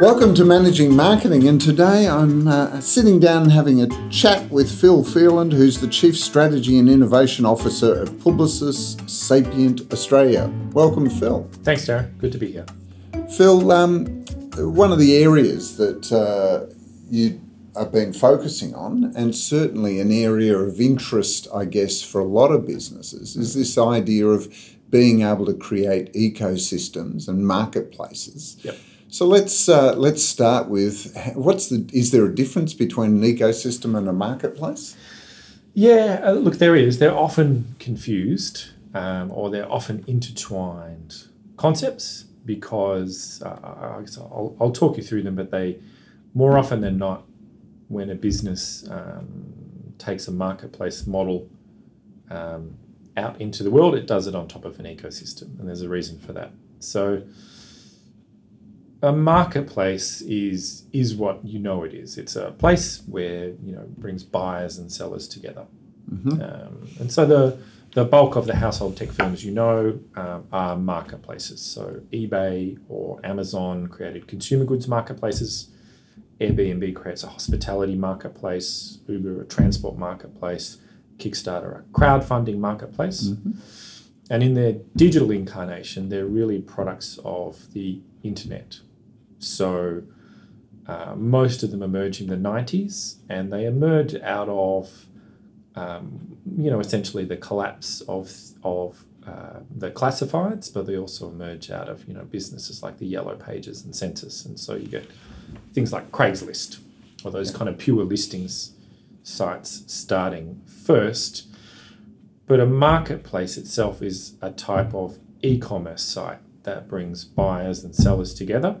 Welcome to Managing Marketing, and today I'm uh, sitting down and having a chat with Phil Phelan, who's the Chief Strategy and Innovation Officer at Publicis Sapient Australia. Welcome, Phil. Thanks, Darren. Good to be here. Phil, um, one of the areas that uh, you have been focusing on, and certainly an area of interest, I guess, for a lot of businesses, is this idea of being able to create ecosystems and marketplaces. Yep so let's uh, let's start with what's the is there a difference between an ecosystem and a marketplace? Yeah, uh, look, there is. They're often confused um, or they're often intertwined concepts because uh, I'll, I'll talk you through them, but they more often than not, when a business um, takes a marketplace model um, out into the world, it does it on top of an ecosystem, and there's a reason for that. So a marketplace is is what you know it is. It's a place where you know brings buyers and sellers together, mm-hmm. um, and so the the bulk of the household tech firms you know um, are marketplaces. So eBay or Amazon created consumer goods marketplaces. Airbnb creates a hospitality marketplace. Uber a transport marketplace. Kickstarter a crowdfunding marketplace. Mm-hmm. And in their digital incarnation, they're really products of the internet so uh, most of them emerged in the 90s and they emerged out of, um, you know, essentially the collapse of, of uh, the classifieds, but they also emerge out of, you know, businesses like the Yellow Pages and Sensis. And so you get things like Craigslist or those kind of pure listings sites starting first. But a marketplace itself is a type of e commerce site that brings buyers and sellers together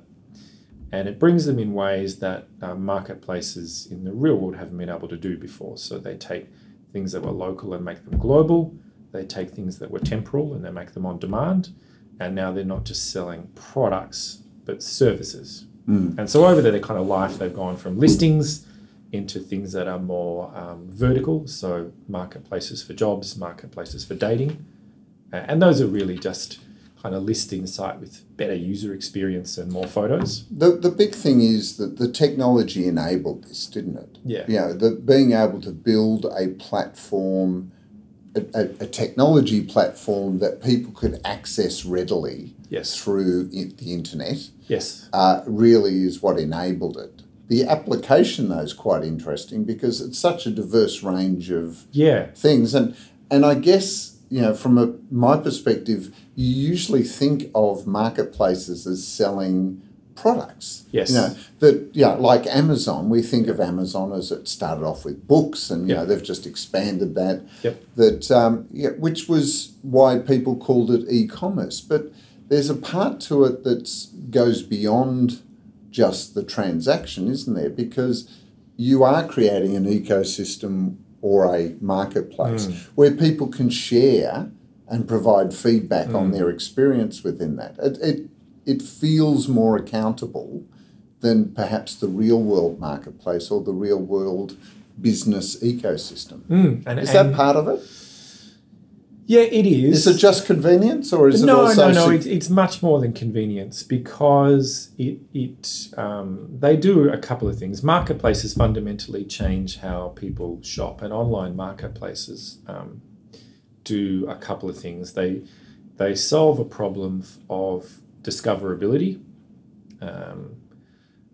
and it brings them in ways that uh, marketplaces in the real world haven't been able to do before. So they take things that were local and make them global. They take things that were temporal and they make them on demand. And now they're not just selling products, but services. Mm. And so over their kind of life, they've gone from listings into things that are more um, vertical. So marketplaces for jobs, marketplaces for dating. And those are really just kind of listing site with better user experience and more photos. The, the big thing is that the technology enabled this, didn't it? Yeah. You know, the, being able to build a platform, a, a, a technology platform that people could access readily yes. through the internet. Yes. Uh, really is what enabled it. The application, though, is quite interesting because it's such a diverse range of yeah. things. And, and I guess you know, from a, my perspective, you usually think of marketplaces as selling products. Yes. You know, that yeah, like Amazon, we think of Amazon as it started off with books and you know they've just expanded that. Yep. That um, yeah, which was why people called it e-commerce. But there's a part to it that goes beyond just the transaction, isn't there? Because you are creating an ecosystem or a marketplace mm. where people can share and provide feedback mm. on their experience within that. It, it, it feels more accountable than perhaps the real world marketplace or the real world business ecosystem. Mm. And, is and that part of it? Yeah, it is. Is it just convenience, or is no, it also? No, no, no. It's, it's much more than convenience because it it um, they do a couple of things. Marketplaces fundamentally change how people shop, and online marketplaces um, do a couple of things. They they solve a problem of discoverability. Um,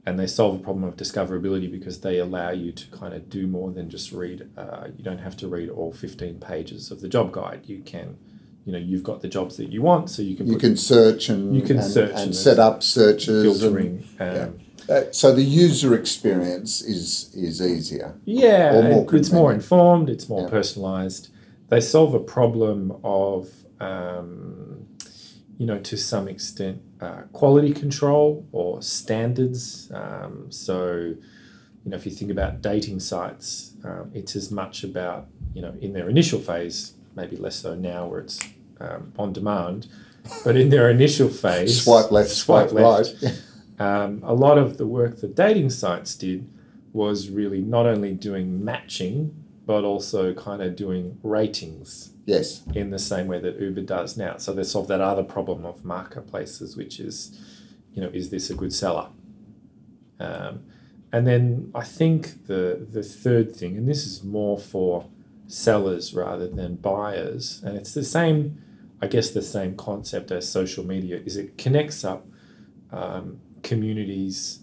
and they solve a problem of discoverability because they allow you to kind of do more than just read. Uh, you don't have to read all 15 pages of the job guide. You can, you know, you've got the jobs that you want, so you can you can search and you can and, search and, and set up searches filtering. And, um, yeah. uh, so the user experience is is easier. Yeah, more it's more informed. It's more yeah. personalized. They solve a problem of, um, you know, to some extent uh, quality control or standards. Um, so, you know, if you think about dating sites, um, it's as much about, you know, in their initial phase, maybe less so now where it's um, on demand, but in their initial phase, swipe left, swipe, swipe left. right. Um, a lot of the work that dating sites did was really not only doing matching, but also kind of doing ratings Yes. in the same way that Uber does now. So they solve that other problem of marketplaces, which is, you know, is this a good seller? Um, and then I think the the third thing, and this is more for sellers rather than buyers, and it's the same, I guess, the same concept as social media, is it connects up um, communities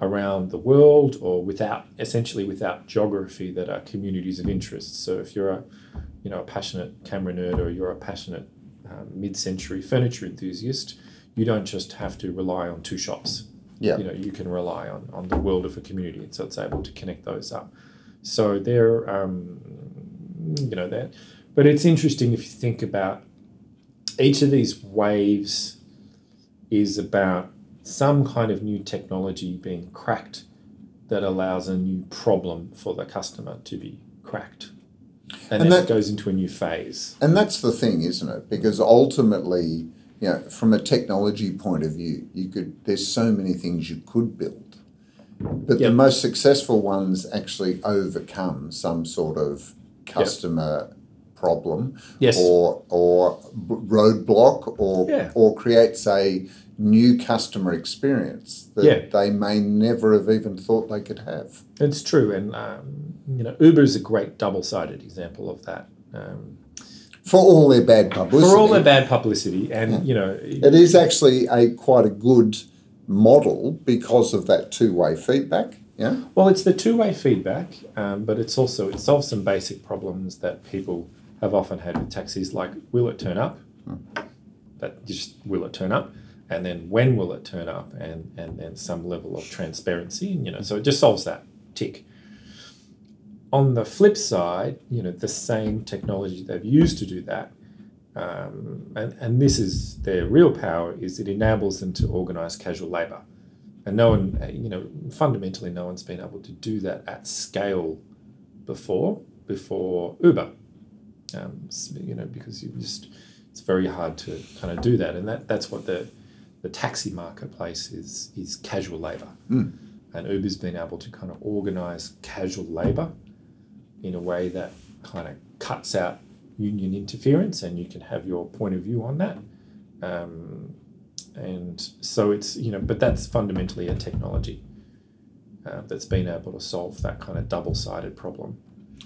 around the world or without essentially without geography that are communities of interest. So if you're a you know a passionate camera nerd or you're a passionate um, mid-century furniture enthusiast, you don't just have to rely on two shops. Yeah. You know you can rely on on the world of a community, and so it's able to connect those up. So they're um, you know that, but it's interesting if you think about each of these waves is about some kind of new technology being cracked that allows a new problem for the customer to be cracked. And, And that- it goes into a new phase. And that's the thing, isn't it? Because ultimately, you know, from a technology point of view, you could there's so many things you could build. But Yep. the most successful ones actually overcome some sort of customer problem Yes. or or roadblock or Yeah. or creates a new customer experience that Yeah. they may never have even thought they could have. It's true. And, um, you know, Uber is a great double sided example of that. Um, For all their bad publicity. for all their bad publicity. And, you know, It is actually a quite a good model because of that two-way feedback. Yeah. Well, it's the two-way feedback, um, but it's also it solves some basic problems that people have often had with taxis, like will it turn up? That just will it turn up, and then when will it turn up, and and then some level of transparency, and you know, so it just solves that tick. On the flip side, you know, the same technology they've used to do that, um, and and this is their real power is it enables them to organise casual labour and no one, you know, fundamentally, no one's been able to do that at scale before. Before Uber, um, you know, because you just it's very hard to kind of do that, and that that's what the the taxi marketplace is is casual labour, Mm. and Uber's been able to kind of organise casual labour in a way that kind of cuts out union interference, and you can have your point of view on that. Um, and so it's you know but that's fundamentally a technology uh, that's been able to solve that kind of double-sided problem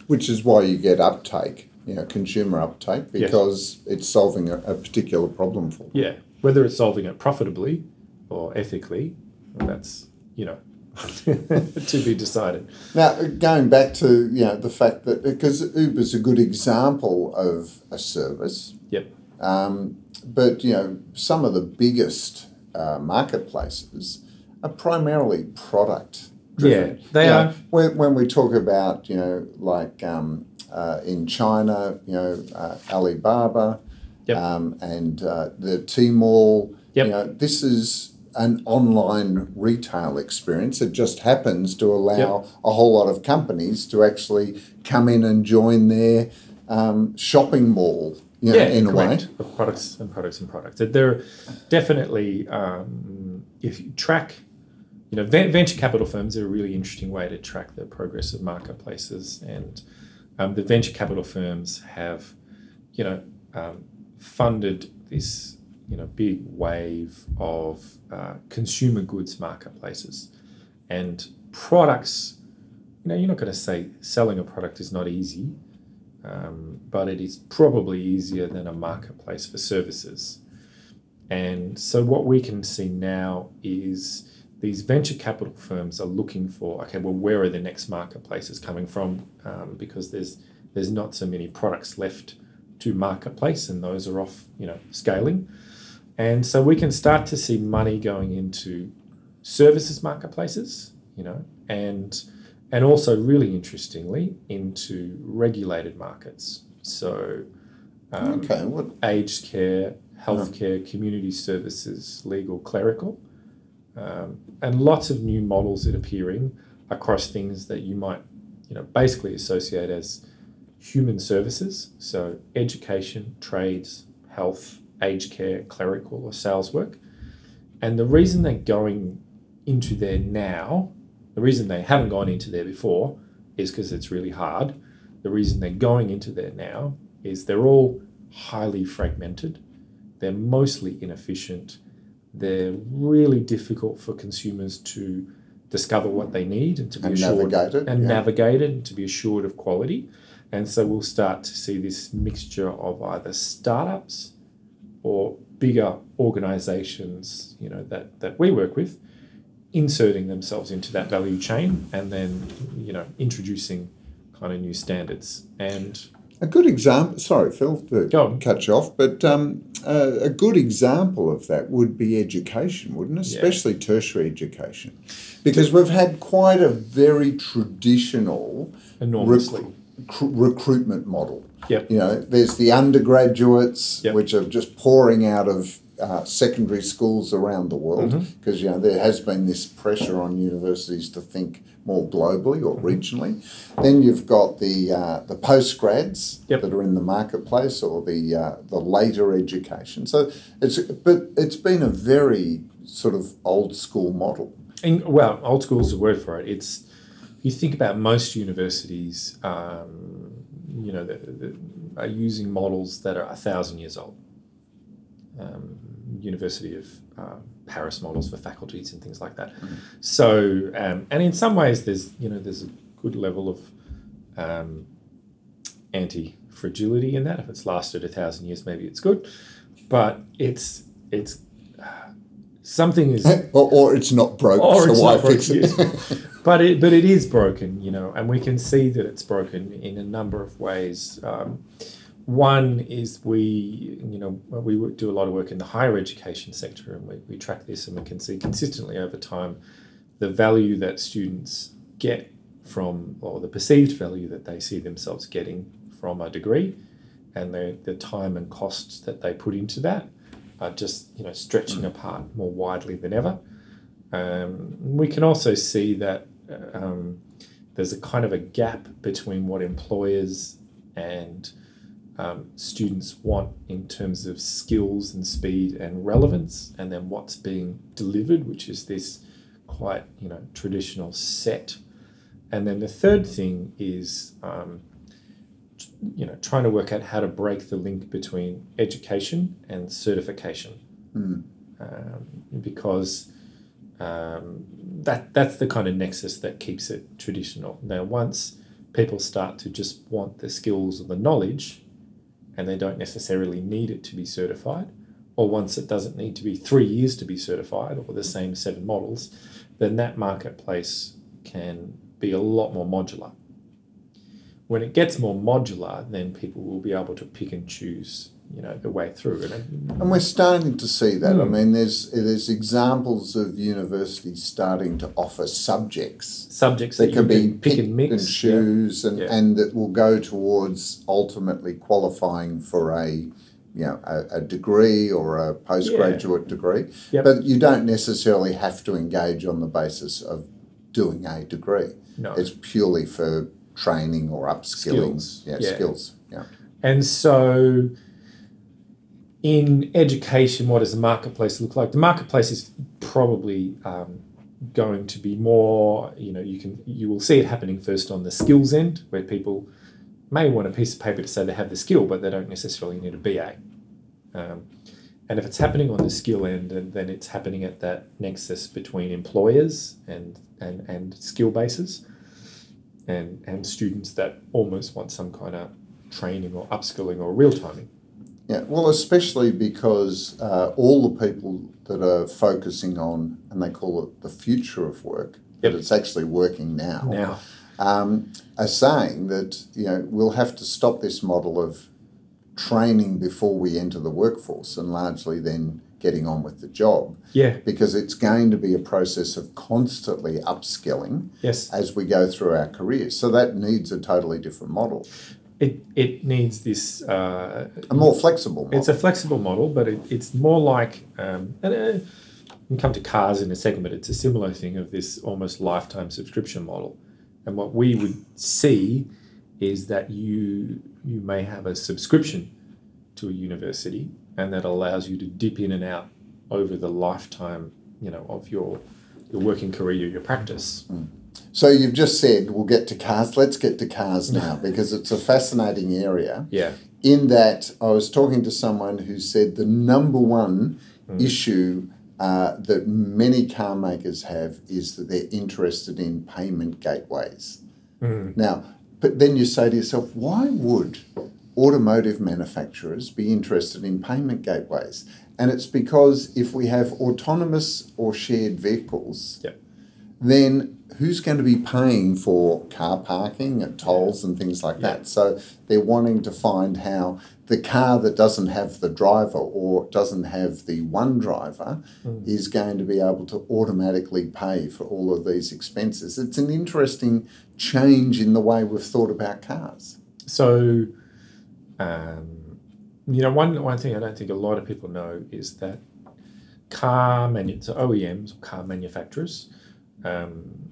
Which is why you get uptake, you know, consumer uptake, Yes. because it's solving a, a particular problem for them. yeah whether it's solving it profitably or ethically well, that's you know to be decided Now, going back to you know the fact that because Uber's a good example of a service, yep um, but you know some of the biggest uh, marketplaces are primarily product. Yeah they You know, are when, when we talk about you know like um, uh, in China, you know uh, Alibaba, Yep. um, and uh, the Tmall. Yep. You know this is an online retail experience. It just happens to allow a whole lot of companies to actually come in and join their um, shopping mall. You know, yeah, in a way. correct. Of products and products and products. They're definitely, um, if you track, you know, venture capital firms are a really interesting way to track the progress of marketplaces. And um, the venture capital firms have, you know, um, funded this, you know, big wave of uh, consumer goods marketplaces and products. You know, you're not going to say selling a product is not easy um, but it is probably easier than a marketplace for services. And so, what we can see now is these venture capital firms are looking for okay, well, where are the next marketplaces coming from? Um, because there's there's not so many products left to marketplace, and those are off, you know, scaling. And so we can start to see money going into services marketplaces, you know, and and also really interestingly into regulated markets. So um, Okay. What? aged care, healthcare, community services, legal, clerical, um, and lots of new models that are appearing across things that you might, you know, basically associate as human services. So education, trades, health, aged care, clerical, or sales work. And the reason they're going into there now, the reason they haven't gone into there before is because it's really hard. The reason they're going into there now is they're all highly fragmented, they're mostly inefficient, they're really difficult for consumers to discover what they need and to be And assured navigate it, and yeah. navigate it and to be assured of quality. And so we'll start to see this mixture of either startups or bigger organizations, you know, that, that we work with, inserting themselves into that value chain and then, you know, introducing kind of new standards. And A good example, sorry, Phil, to Go cut you off, but um, uh, a good example of that would be education, wouldn't it? Yeah. Especially tertiary education. Because we've had quite a very traditional enormously. cr- recruitment model. Yep. You know, there's the undergraduates, Yep. which are just pouring out of uh, secondary schools around the world, Mm-hmm. because you know there has been this pressure on universities to think more globally or Mm-hmm. regionally. Then you've got the uh, the postgrads Yep. that are in the marketplace, or the uh, the later education. So it's but it's been a very sort of old school model. And, well, old school is a word for it. It's you think about most universities, um, you know, that, that are using models that are a thousand years old. Um, University of um, Paris models for faculties and things like that. So, um, and in some ways, there's you know there's a good level of um, anti fragility in that. If it's lasted a thousand years, maybe it's good, but it's it's uh, something is or, or it's not broke, or so it's why not fix broken, it? yes. but it but it is broken, you know, and we can see that it's broken in a number of ways. Um, one is we, you know, we do a lot of work in the higher education sector, and we, we track this, and we can see consistently over time the value that students get from, or the perceived value that they see themselves getting from a degree, and the the time and costs that they put into that are just, you know, stretching apart more widely than ever. Um, we can also see that um, there's a kind of a gap between what employers and um, students want in terms of skills and speed and relevance, and then what's being delivered, which is this quite you know traditional set. And then the third thing is um, you know trying to work out how to break the link between education and certification, Mm. um, because um, that that's the kind of nexus that keeps it traditional. Now, once people start to just want the skills or the knowledge, and they don't necessarily need it to be certified, or once it doesn't need to be three years to be certified, or the same seven models, then that marketplace can be a lot more modular. When it gets more modular, then people will be able to pick and choose, you know, the way through. And it- And we're starting to see that. I Hmm. mean, there's there's examples of universities starting to offer subjects subjects that that, can you be can pick and mix, and choose, and, Yeah. and that will go towards ultimately qualifying for a you know a, a degree or a postgraduate degree. Yep. But you don't necessarily have to engage on the basis of doing a degree. No. It's purely for training or upskilling. Skills, Yeah, yeah. skills. Yeah. And so, in education, what does the marketplace look like? The marketplace is probably um, going to be more. You know, you can you will see it happening first on the skills end, where people may want a piece of paper to say they have the skill, but they don't necessarily need a BA. Um, and if it's happening on the skill end, then it's happening at that nexus between employers and and, and skill bases, and and students that almost want some kind of training or upskilling or real timing. Yeah, well, especially because uh, all the people that are focusing on, and they call it the future of work, Yep. but it's actually working now, Now, um, are saying that you know we'll have to stop this model of training before we enter the workforce, and largely then getting on with the job, yeah, because it's going to be a process of constantly upskilling yes, as we go through our careers. So that needs a totally different model, it it needs this. Uh, a more flexible model. It's a flexible model, but it, it's more like, um, and uh, we can come to cars in a second, but it's a similar thing of this almost lifetime subscription model. And what we would see is that you you may have a subscription to a university, and that allows you to dip in and out over the lifetime, you know, of your your working career, your practice. So you've just said we'll get to cars. Let's get to cars now because it's a fascinating area. Yeah. In that, I was talking to someone who said the number one Mm. issue uh, that many car makers have is that they're interested in payment gateways. Mm. Now, but then you say to yourself, why would automotive manufacturers be interested in payment gateways? And it's because if we have autonomous or shared vehicles, Yep. then who's going to be paying for car parking and tolls and things like Yeah. that? So they're wanting to find how the car that doesn't have the driver or doesn't have the one driver is going to be able to automatically pay for all of these expenses. It's an interesting change in the way we've thought about cars. So, um, you know, one one thing I don't think a lot of people know is that car manu- so OEMs, car manufacturers, um,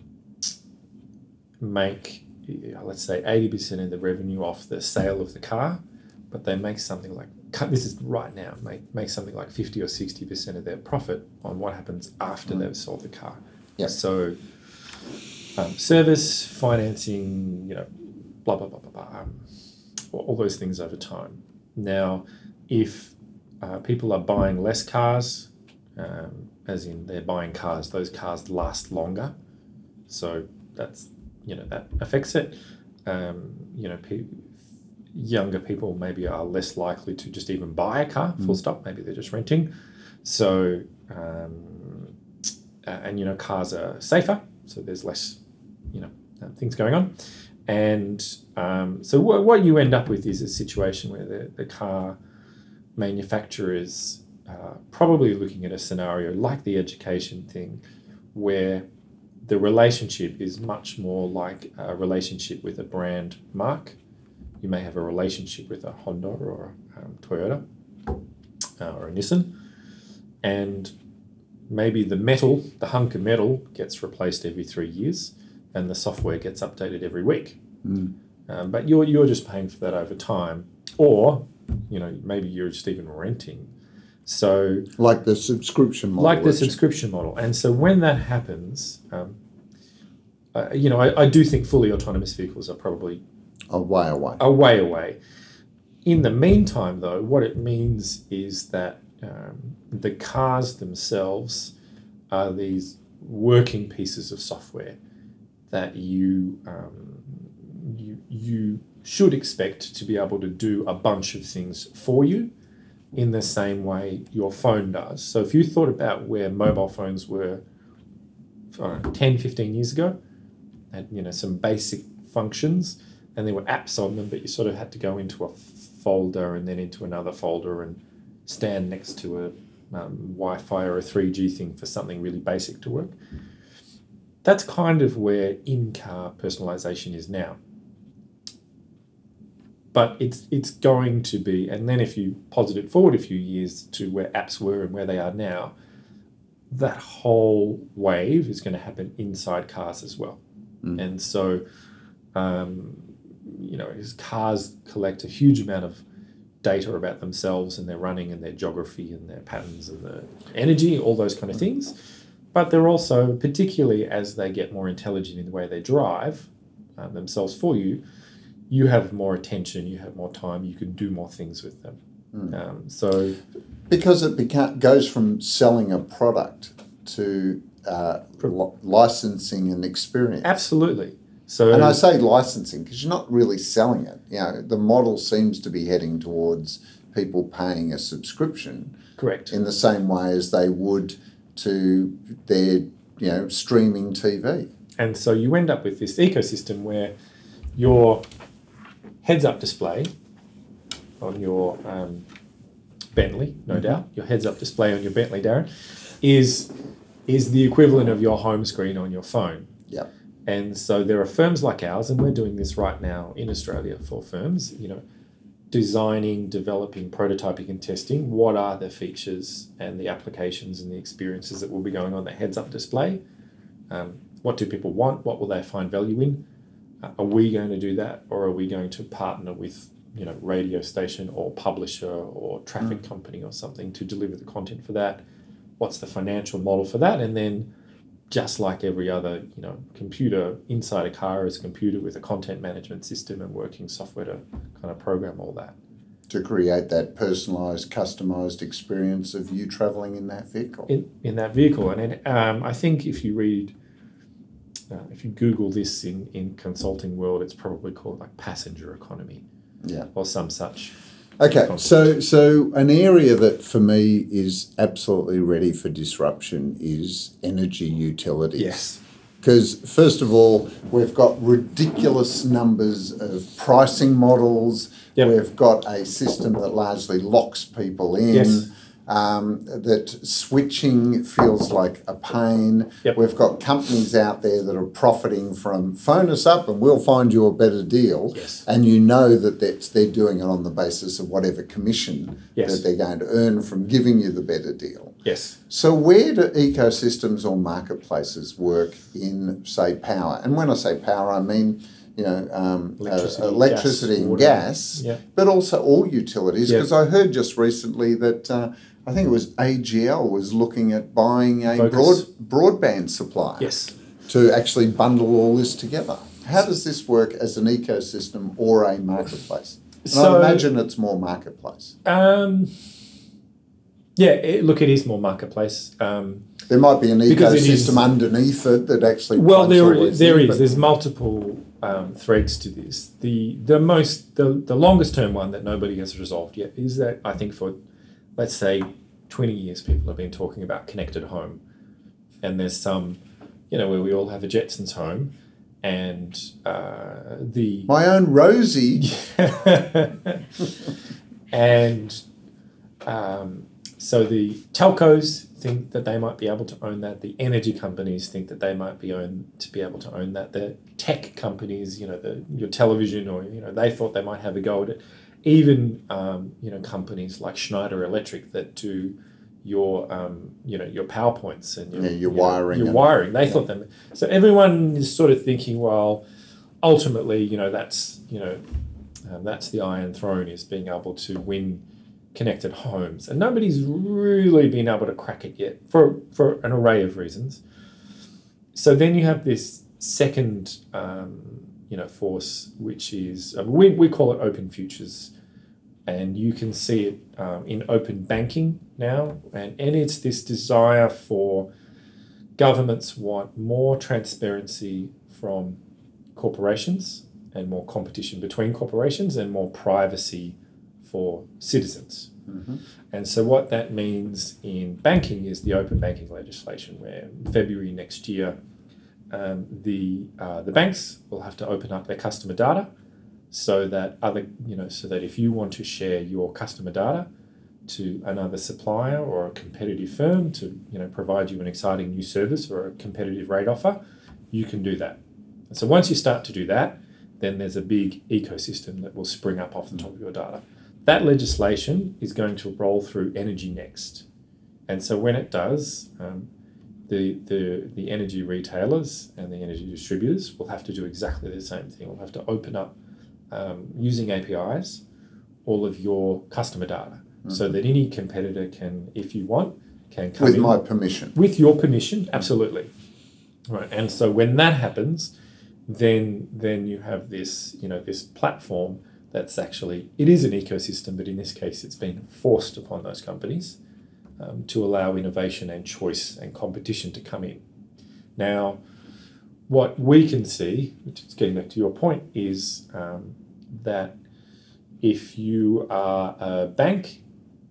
make let's say eighty percent of the revenue off the sale of the car, but they make something like this is right now make make something like fifty or sixty percent of their profit on what happens after they've sold the car. Yeah. So, um, service, financing, you know, blah blah blah blah blah. Um, all all those things over time. Now, if uh, people are buying less cars, um, as in they're buying cars, those cars last longer. So that's you know that affects it. Um, you know, pe- younger people maybe are less likely to just even buy a car. Full stop. Maybe they're just renting. So um, uh, and you know cars are safer, so there's less you know uh, things going on. And um, so what, what you end up with is a situation where the, the car manufacturer is uh, probably looking at a scenario like the education thing where the relationship is much more like a relationship with a brand mark. You may have a relationship with a Honda or a um, Toyota uh, or a Nissan, and maybe the metal, the hunk of metal, gets replaced every three years, and the software gets updated every week. Um, but you're you're just paying for that over time, or you know maybe you're just even renting. So Like the subscription model. like the subscription model. And so when that happens, um, uh, you know, I, I do think fully autonomous vehicles are probably a way away. a way away. In the meantime, though, what it means is that um, the cars themselves are these working pieces of software that you um, you you should expect to be able to do a bunch of things for you in the same way your phone does. So if you thought about where mobile phones were know, 10, 15 years ago, had you know some basic functions and there were apps on them, but you sort of had to go into a folder and then into another folder and stand next to a um, Wi-Fi or a 3G thing for something really basic to work. That's kind of where in-car personalization is now. But it's it's going to be, and then if you posit it forward a few years to where apps were and where they are now, that whole wave is going to happen inside cars as well. And so, um, you know, as cars collect a huge amount of data about themselves and their running and their geography and their patterns and the energy, all those kind of things. But they're also, particularly as they get more intelligent in the way they drive um, themselves for you, you have more attention, you have more time, you can do more things with them. Um, so, Because it beca- goes from selling a product to uh, li- licensing an experience. absolutely. So, And I say licensing because you're not really selling it. You know, the model seems to be heading towards people paying a subscription correct. in the same way as they would to their, you know, streaming TV. And so you end up with this ecosystem where your heads up display on your um, Bentley, no doubt, your heads up display on your Bentley, Darren, is, is the equivalent of your home screen on your phone. Yep. And so there are firms like ours, and we're doing this right now in Australia for firms, you know, designing, developing, prototyping, and testing. What are the features and the applications and the experiences that will be going on the heads up display? Um, what do people want? What will they find value in? Are we going to do that, or are we going to partner with you know radio station or publisher or traffic company or something to deliver the content for that? What's the financial model for that? And then just like every other you know computer inside a car is a computer with a content management system and working software to kind of program all that to create that personalized, customized experience of you traveling in that vehicle. in, in that vehicle. And then, um, I think if you read, uh, if you Google this in, in consulting world, it's probably called like passenger economy Yeah. or some such. Okay, Concept. so so an area that for me is absolutely ready for disruption is energy utilities. Yes. Because, first of all, we've got ridiculous numbers of pricing models. Yep. We've got a system that largely locks people in. Yes. Um, that switching feels like a pain. Yep. We've got companies out there that are profiting from phone us up and we'll find you a better deal. Yes. And you know that that's, they're doing it on the basis of whatever commission Yes. that they're going to earn from giving you the better deal. Yes. So, where do ecosystems or marketplaces work in, say, power? And when I say power, I mean, you know, um, uh, Electricity, electricity gas, and gas, Yeah. but also all utilities. Yeah. Because I heard just recently that uh, I think it was AGL was looking at buying a Focus. broad, broadband supplier Yes. to actually bundle all this together. How does this work as an ecosystem or a marketplace? And So- I imagine it's more marketplace. Um, yeah, it, look, it is more marketplace. Um, There might be an Because it is- ecosystem underneath it that actually. well, there all there in, is. There's multiple um, threads to this. The the most the, the longest term one that nobody has resolved yet is that I think for let's say twenty years people have been talking about connected home, and there's some you know where we all have a Jetsons home, and uh, the My own Rosie. and um, so the telcos think that they might be able to own that. The energy companies think that they might be own to be able to own that. The tech companies, you know, the your television or you know, they thought they might have a go at it. Even um, you know companies like Schneider Electric that do your um, you know your powerpoints and your, Yeah, your you know, wiring your wiring. They thought them. So everyone is sort of thinking, well, ultimately, you know, that's you know um, that's the Iron Throne is being able to win connected homes, and nobody's really been able to crack it yet for for an array of reasons. So then you have this second, um, you know, force, which is uh, we we call it open futures, and you can see it um, in open banking now, and and it's this desire for governments want more transparency from corporations and more competition between corporations and more privacy for citizens. And so, what that means in banking is the open banking legislation, where February next year, um, the uh, the banks will have to open up their customer data, so that other you know so that if you want to share your customer data to another supplier or a competitive firm to you know provide you an exciting new service or a competitive rate offer, you can do that. And so once you start to do that, then there's a big ecosystem that will spring up off the top of your data. That legislation is going to roll through Energy Next. And so when it does, um, the, the, the energy retailers and the energy distributors will have to do exactly the same thing. We'll have to open up, um, using APIs, all of your customer data so that any competitor can, if you want, can come With in my permission. with your permission, absolutely. Right, and so when that happens, then then you have this you know this platform that's actually it is an ecosystem, but in this case, it's been forced upon those companies um, to allow innovation and choice and competition to come in. Now, what we can see, which is getting back to your point, is um, that if you are a bank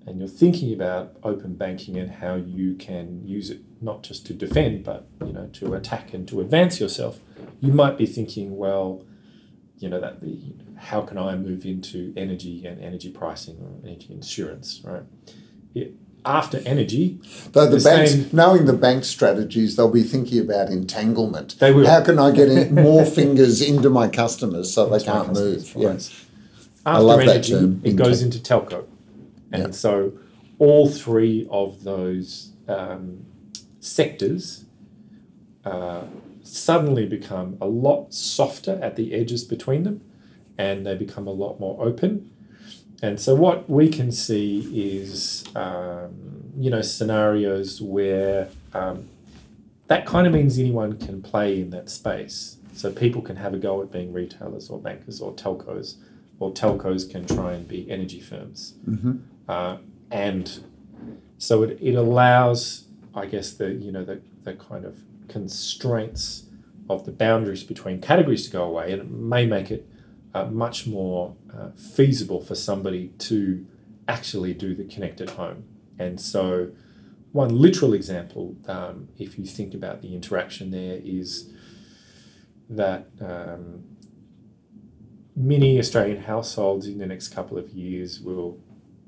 and you're thinking about open banking and how you can use it not just to defend but you know to attack and to advance yourself you might be thinking well you know that the how can i move into energy and energy pricing or energy insurance right it, after energy Though the, the banks, same- knowing the bank strategies, they'll be thinking about entanglement. They will. How can I get in more fingers into my customers so they Into my can't move? right. Yes. after love that energy term, it goes into telco and Yeah. so all three of those um, sectors uh, suddenly become a lot softer at the edges between them and they become a lot more open and so what we can see is um, you know scenarios where um, that kind of means anyone can play in that space. So people can have a go at being retailers or bankers or telcos, or telcos can try and be energy firms. Mm-hmm. Uh, and so it, it allows, I guess, the you know the, the kind of constraints of the boundaries between categories to go away, and it may make it uh, much more uh, feasible for somebody to actually do the connected home. And so, one literal example, um, if you think about the interaction there, is that um, many Australian households in the next couple of years will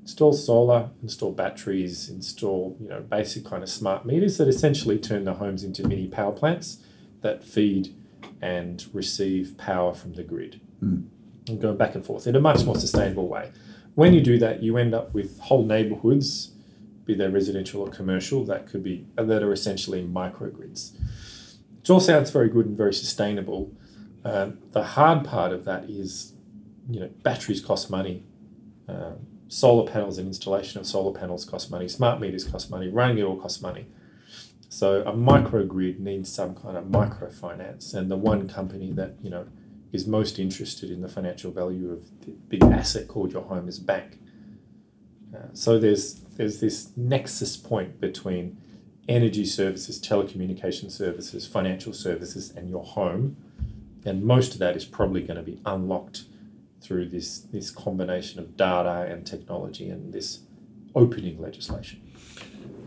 install solar, install batteries, install you know basic kind of smart meters that essentially turn their homes into mini power plants that feed and receive power from the grid Mm. and going back and forth in a much more sustainable way. When you do that, you end up with whole neighborhoods, be they residential or commercial, that could be that are essentially microgrids. It all sounds very good and very sustainable. Um, the hard part of that is, you know, batteries cost money. Um, solar panels and installation of solar panels cost money. Smart meters cost money. Running it all costs money. So a microgrid needs some kind of microfinance, and the one company that you know is most interested in the financial value of the big asset called your home is a bank. Uh, so there's there's this nexus point between energy services, telecommunication services, financial services, and your home, and most of that is probably going to be unlocked through this this combination of data and technology and this opening legislation.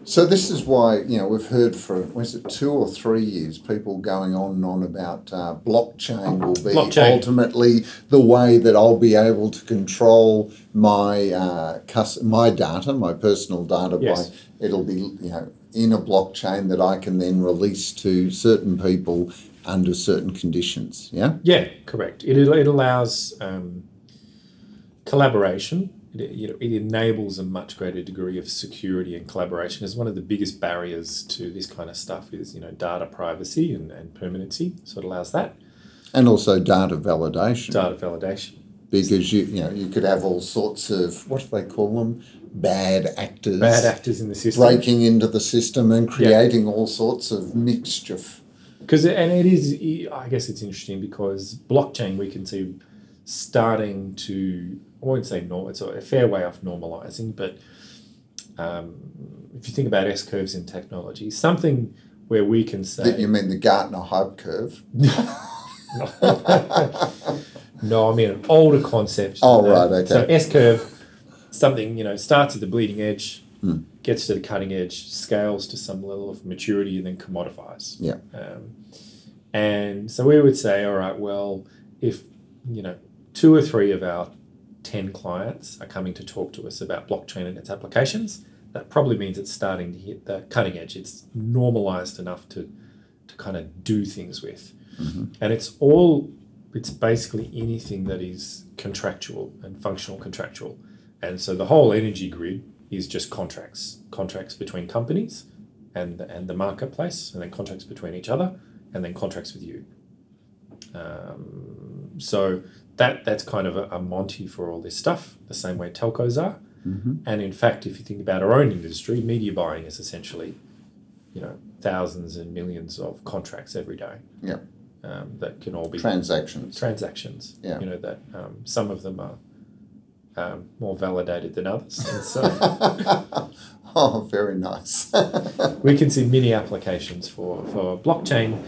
So this is why you know we've heard for was it two or three years people going on and on about uh, blockchain will be Blockchain. ultimately the way that I'll be able to control my uh, cus- my data, my personal data. Yes. By it'll be you know in a blockchain that I can then release to certain people under certain conditions. Yeah. Yeah, correct. It, it allows um, collaboration. It, you know, it enables a much greater degree of security and collaboration. Is one of the biggest barriers to this kind of stuff is you know data privacy and, and permanency. So it allows that And also data validation. data validation. because you you know you could have all sorts of what do they call them bad actors Bad actors in the system. breaking into the system and creating all sorts of mischief. because and it is i guess it's interesting because blockchain we can see starting to i won't say normal it's a fair way off normalizing but um, if you think about s curves in technology something where we can say you mean the Gartner hype curve? no i mean an older concept Oh, right, okay. so s curve something you know starts at the bleeding edge Hmm. gets to the cutting edge scales to some level of maturity and then commodifies Yeah. Um, and so we would say, all right, well, if you know two or three of our ten clients are coming to talk to us about blockchain and its applications, that probably means it's starting to hit the cutting edge. It's normalized enough to to kind of do things with, and it's all it's basically anything that is contractual and functional contractual. And so the whole energy grid is just contracts, contracts between companies and and the marketplace, and then contracts between each other, and then contracts with you. Um, so that that's kind of a, a monty for all this stuff, the same way telcos are. Mm-hmm. And in fact, if you think about our own industry, media buying is essentially, you know, thousands and millions of contracts every day. Yeah. Um, that can all be Transactions. transactions. Yeah. You know that um, some of them are um, more validated than others, and so oh, very nice. we can see many applications for for blockchain,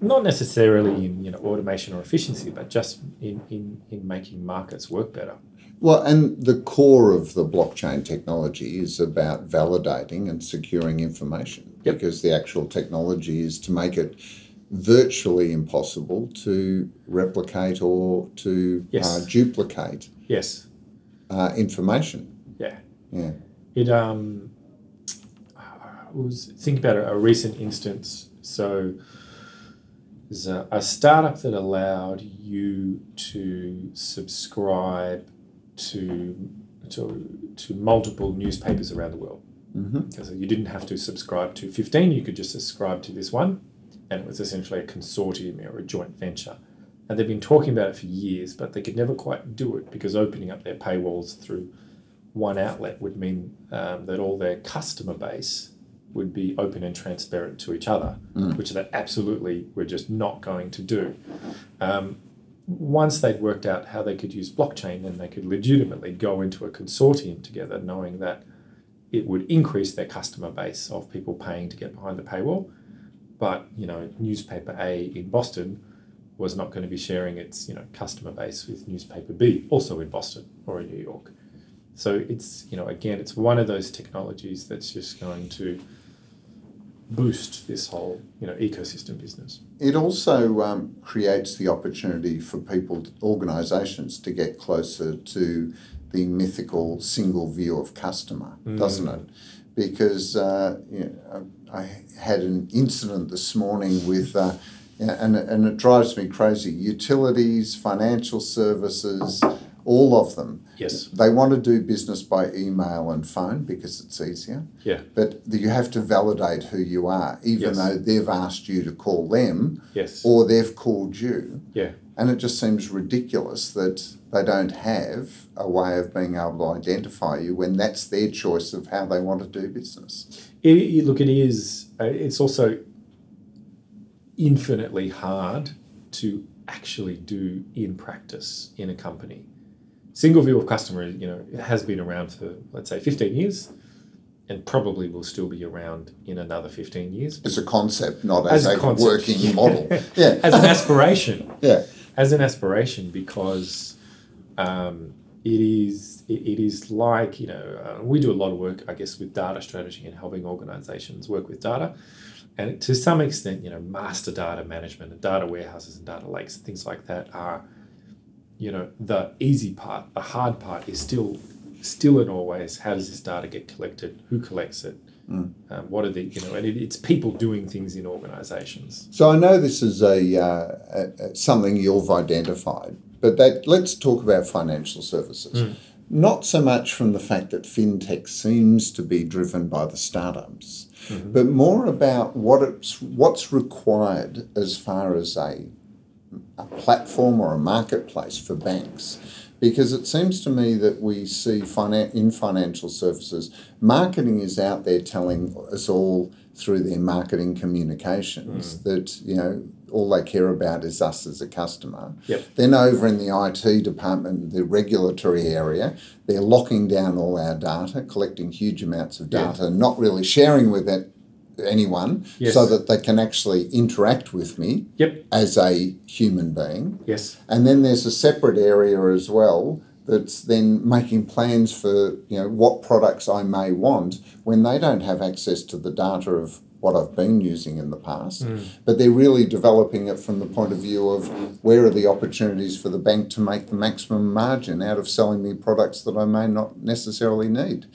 not necessarily in you know automation or efficiency, but just in in in making markets work better. well, and the core of the blockchain technology is about validating and securing information Yep. because the actual technology is to make it virtually impossible to replicate or to Yes. uh, duplicate Yes. uh, information. Yeah. Yeah. It um was think about a, a recent instance. So there's a, a startup that allowed you to subscribe to to to multiple newspapers around the world. Mm-hmm. So you didn't have to subscribe to 15, you could just subscribe to this one. And it was essentially a consortium or a joint venture. And they've been talking about it for years, but they could never quite do it because opening up their paywalls through one outlet would mean um, that all their customer base would be open and transparent to each other, which they absolutely were just not going to do. Um, once they'd worked out how they could use blockchain, then they could legitimately go into a consortium together, knowing that it would increase their customer base of people paying to get behind the paywall. But you know, newspaper A in Boston was not going to be sharing its you know customer base with newspaper B, also in Boston or in New York. So it's you know again, it's one of those technologies that's just going to boost this whole you know ecosystem business. It also um, creates the opportunity for people, organisations, to get closer to the mythical single view of customer, doesn't it? Because uh, you know, I had an incident this morning with, uh, and, and it drives me crazy. Utilities, financial services, all of them. Yes. They want to do business by email and phone because it's easier. Yeah. But you have to validate who you are, even Yes. though they've asked you to call them Yes. or they've called you. yeah. And it just seems ridiculous that they don't have a way of being able to identify you when that's their choice of how they want to do business. It, it- look, it is. Uh, it's also infinitely hard to actually do in practice in a company. Single view of customer, you know, has been around for let's say fifteen years, and probably will still be around in another fifteen years As a concept, not as, As a concept. working model. Yeah. as an aspiration. yeah. as an aspiration because um, it is it, it is like you know uh, we do a lot of work I guess with data strategy and helping organizations work with data and to some extent you know master data management and data warehouses and data lakes and things like that are you know the easy part the hard part is still still and always how does this data get collected? Who collects it? Um, what are the you know and it, it's people doing things in organizations. So I know this is a, uh, a, a something you've identified, but that let's talk about financial services. Not so much from the fact that fintech seems to be driven by the startups, but more about what it's what's required as far as a platform or a marketplace for banks. Because it seems to me that we see finan- in financial services marketing is out there telling us all through their marketing communications mm. that you know all they care about is us as a customer. Yep. then over in the IT department the regulatory area they're locking down all our data collecting huge amounts of data not really sharing with it anyone Yes. so that they can actually interact with me yep as a human being. yes And then there's a separate area as well that's then making plans for you know what products I may want when they don't have access to the data of what I've been using in the past. Mm. But they're really developing it from the point of view of where are the opportunities for the bank to make the maximum margin out of selling me products that I may not necessarily need.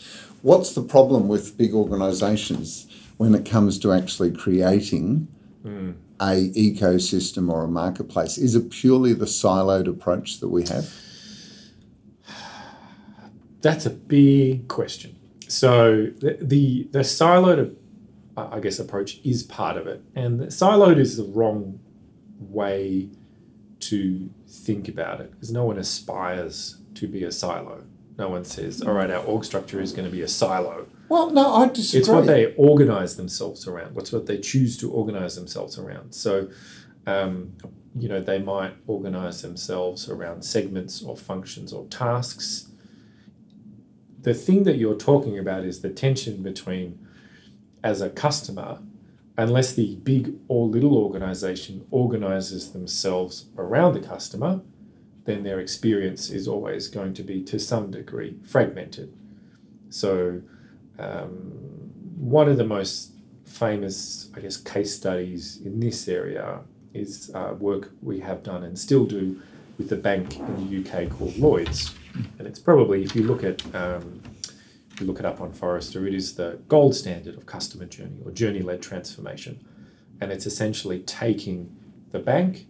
What's the problem with big organisations when it comes to actually creating mm. a ecosystem or a marketplace? Is it purely the siloed approach that we have? That's a big question. So the the, the siloed, I guess, approach is part of it, and the siloed is the wrong way to think about it, because no one aspires to be a silo. No one says, "All right, our org structure is going to be a silo." Well, no, I disagree. It's what they organize themselves around. What's what they choose to organize themselves around. So, um, you know, they might organize themselves around segments or functions or tasks. The thing that you're talking about is the tension between, as a customer, unless the big or little organization organizes themselves around the customer, then their experience is always going to be to some degree fragmented. So, um, one of the most famous, I guess, case studies in this area is uh, work we have done and still do with the bank in the UK called Lloyds, and it's probably if you look at um, if you look it up on Forrester, it is the gold standard of customer journey or journey-led transformation, and it's essentially taking the bank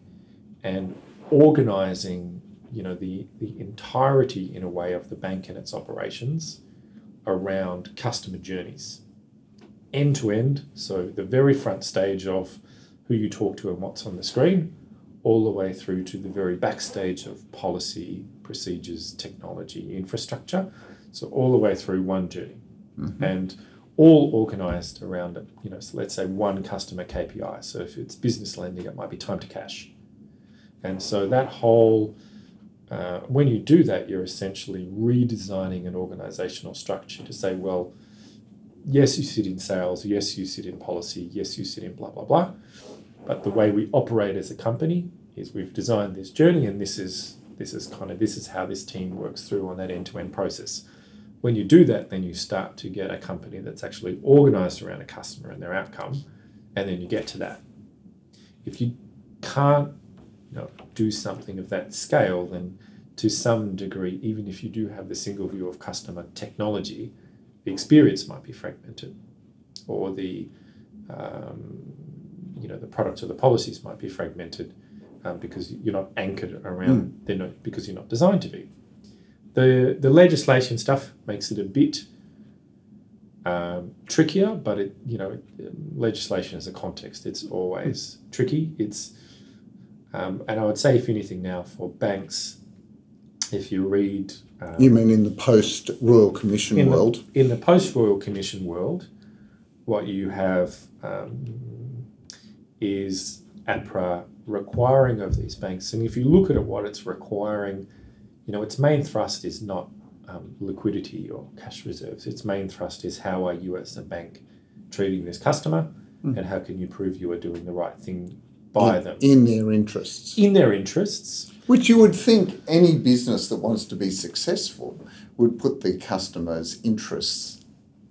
and organizing, you know, the the entirety in a way of the bank and its operations around customer journeys end to end. So the very front stage of who you talk to and what's on the screen, all the way through to the very backstage of policy, procedures, technology, infrastructure. So all the way through one journey. Mm-hmm. And all organized around, it. you know, so let's say one customer KPI. So if it's business lending, it might be time to cash. And so that whole, uh, when you do that, you're essentially redesigning an organizational structure to say, well, yes, you sit in sales, yes, you sit in policy, yes, you sit in blah, blah, blah. But the way we operate as a company is we've designed this journey and this is this is kind of this is how this team works through on that end-to-end process when you do that then you start to get a company that's actually organized around a customer and their outcome and then you get to that if you can't know, do something of that scale then to some degree even if you do have the single view of customer technology the experience might be fragmented or the um, you know the products or the policies might be fragmented um, because you're not anchored around mm. they're not because you're not designed to be. The the legislation stuff makes it a bit um, trickier, but it you know legislation is a context. It's always mm. tricky. It's um, and I would say if anything now for banks, if you read. Um, you mean in the post Royal Commission in world? The, in the post Royal Commission world, what you have um, is APRA requiring of these banks. And if you look at it, what it's requiring, you know, its main thrust is not um, liquidity or cash reserves. Its main thrust is how are you as a bank treating this customer mm. and how can you prove you are doing the right thing by in, them. In their interests. In their interests. Which you would think any business that wants to be successful would put the customer's interests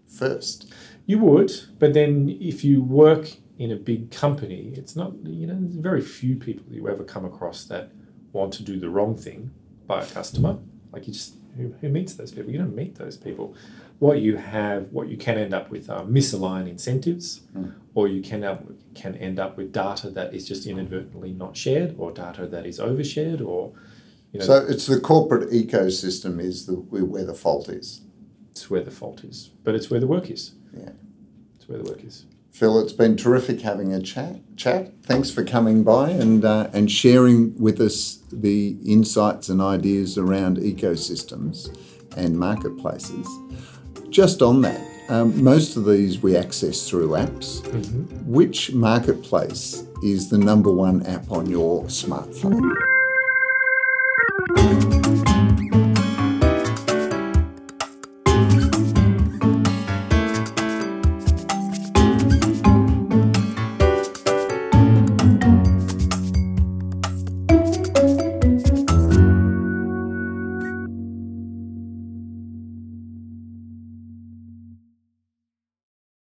first. You would, but then if you work in a big company, it's not, you know, there's very few people you ever come across that want to do the wrong thing by a customer. Like you just, who, who meets those people? You don't meet those people. What you have, what you can end up with are misaligned incentives, mm. or you can, up, can end up with data that is just inadvertently not shared, or data that is overshared, or you know, so it's the corporate ecosystem is the where the fault is. It's where the fault is, but it's where the work is. Yeah, it's where the work is. Phil, it's been terrific having a chat. Chat. Thanks for coming by and uh, and sharing with us the insights and ideas around ecosystems and marketplaces. Just on that, um, most of these we access through apps. Mm-hmm. Which marketplace is the number one app on your smartphone?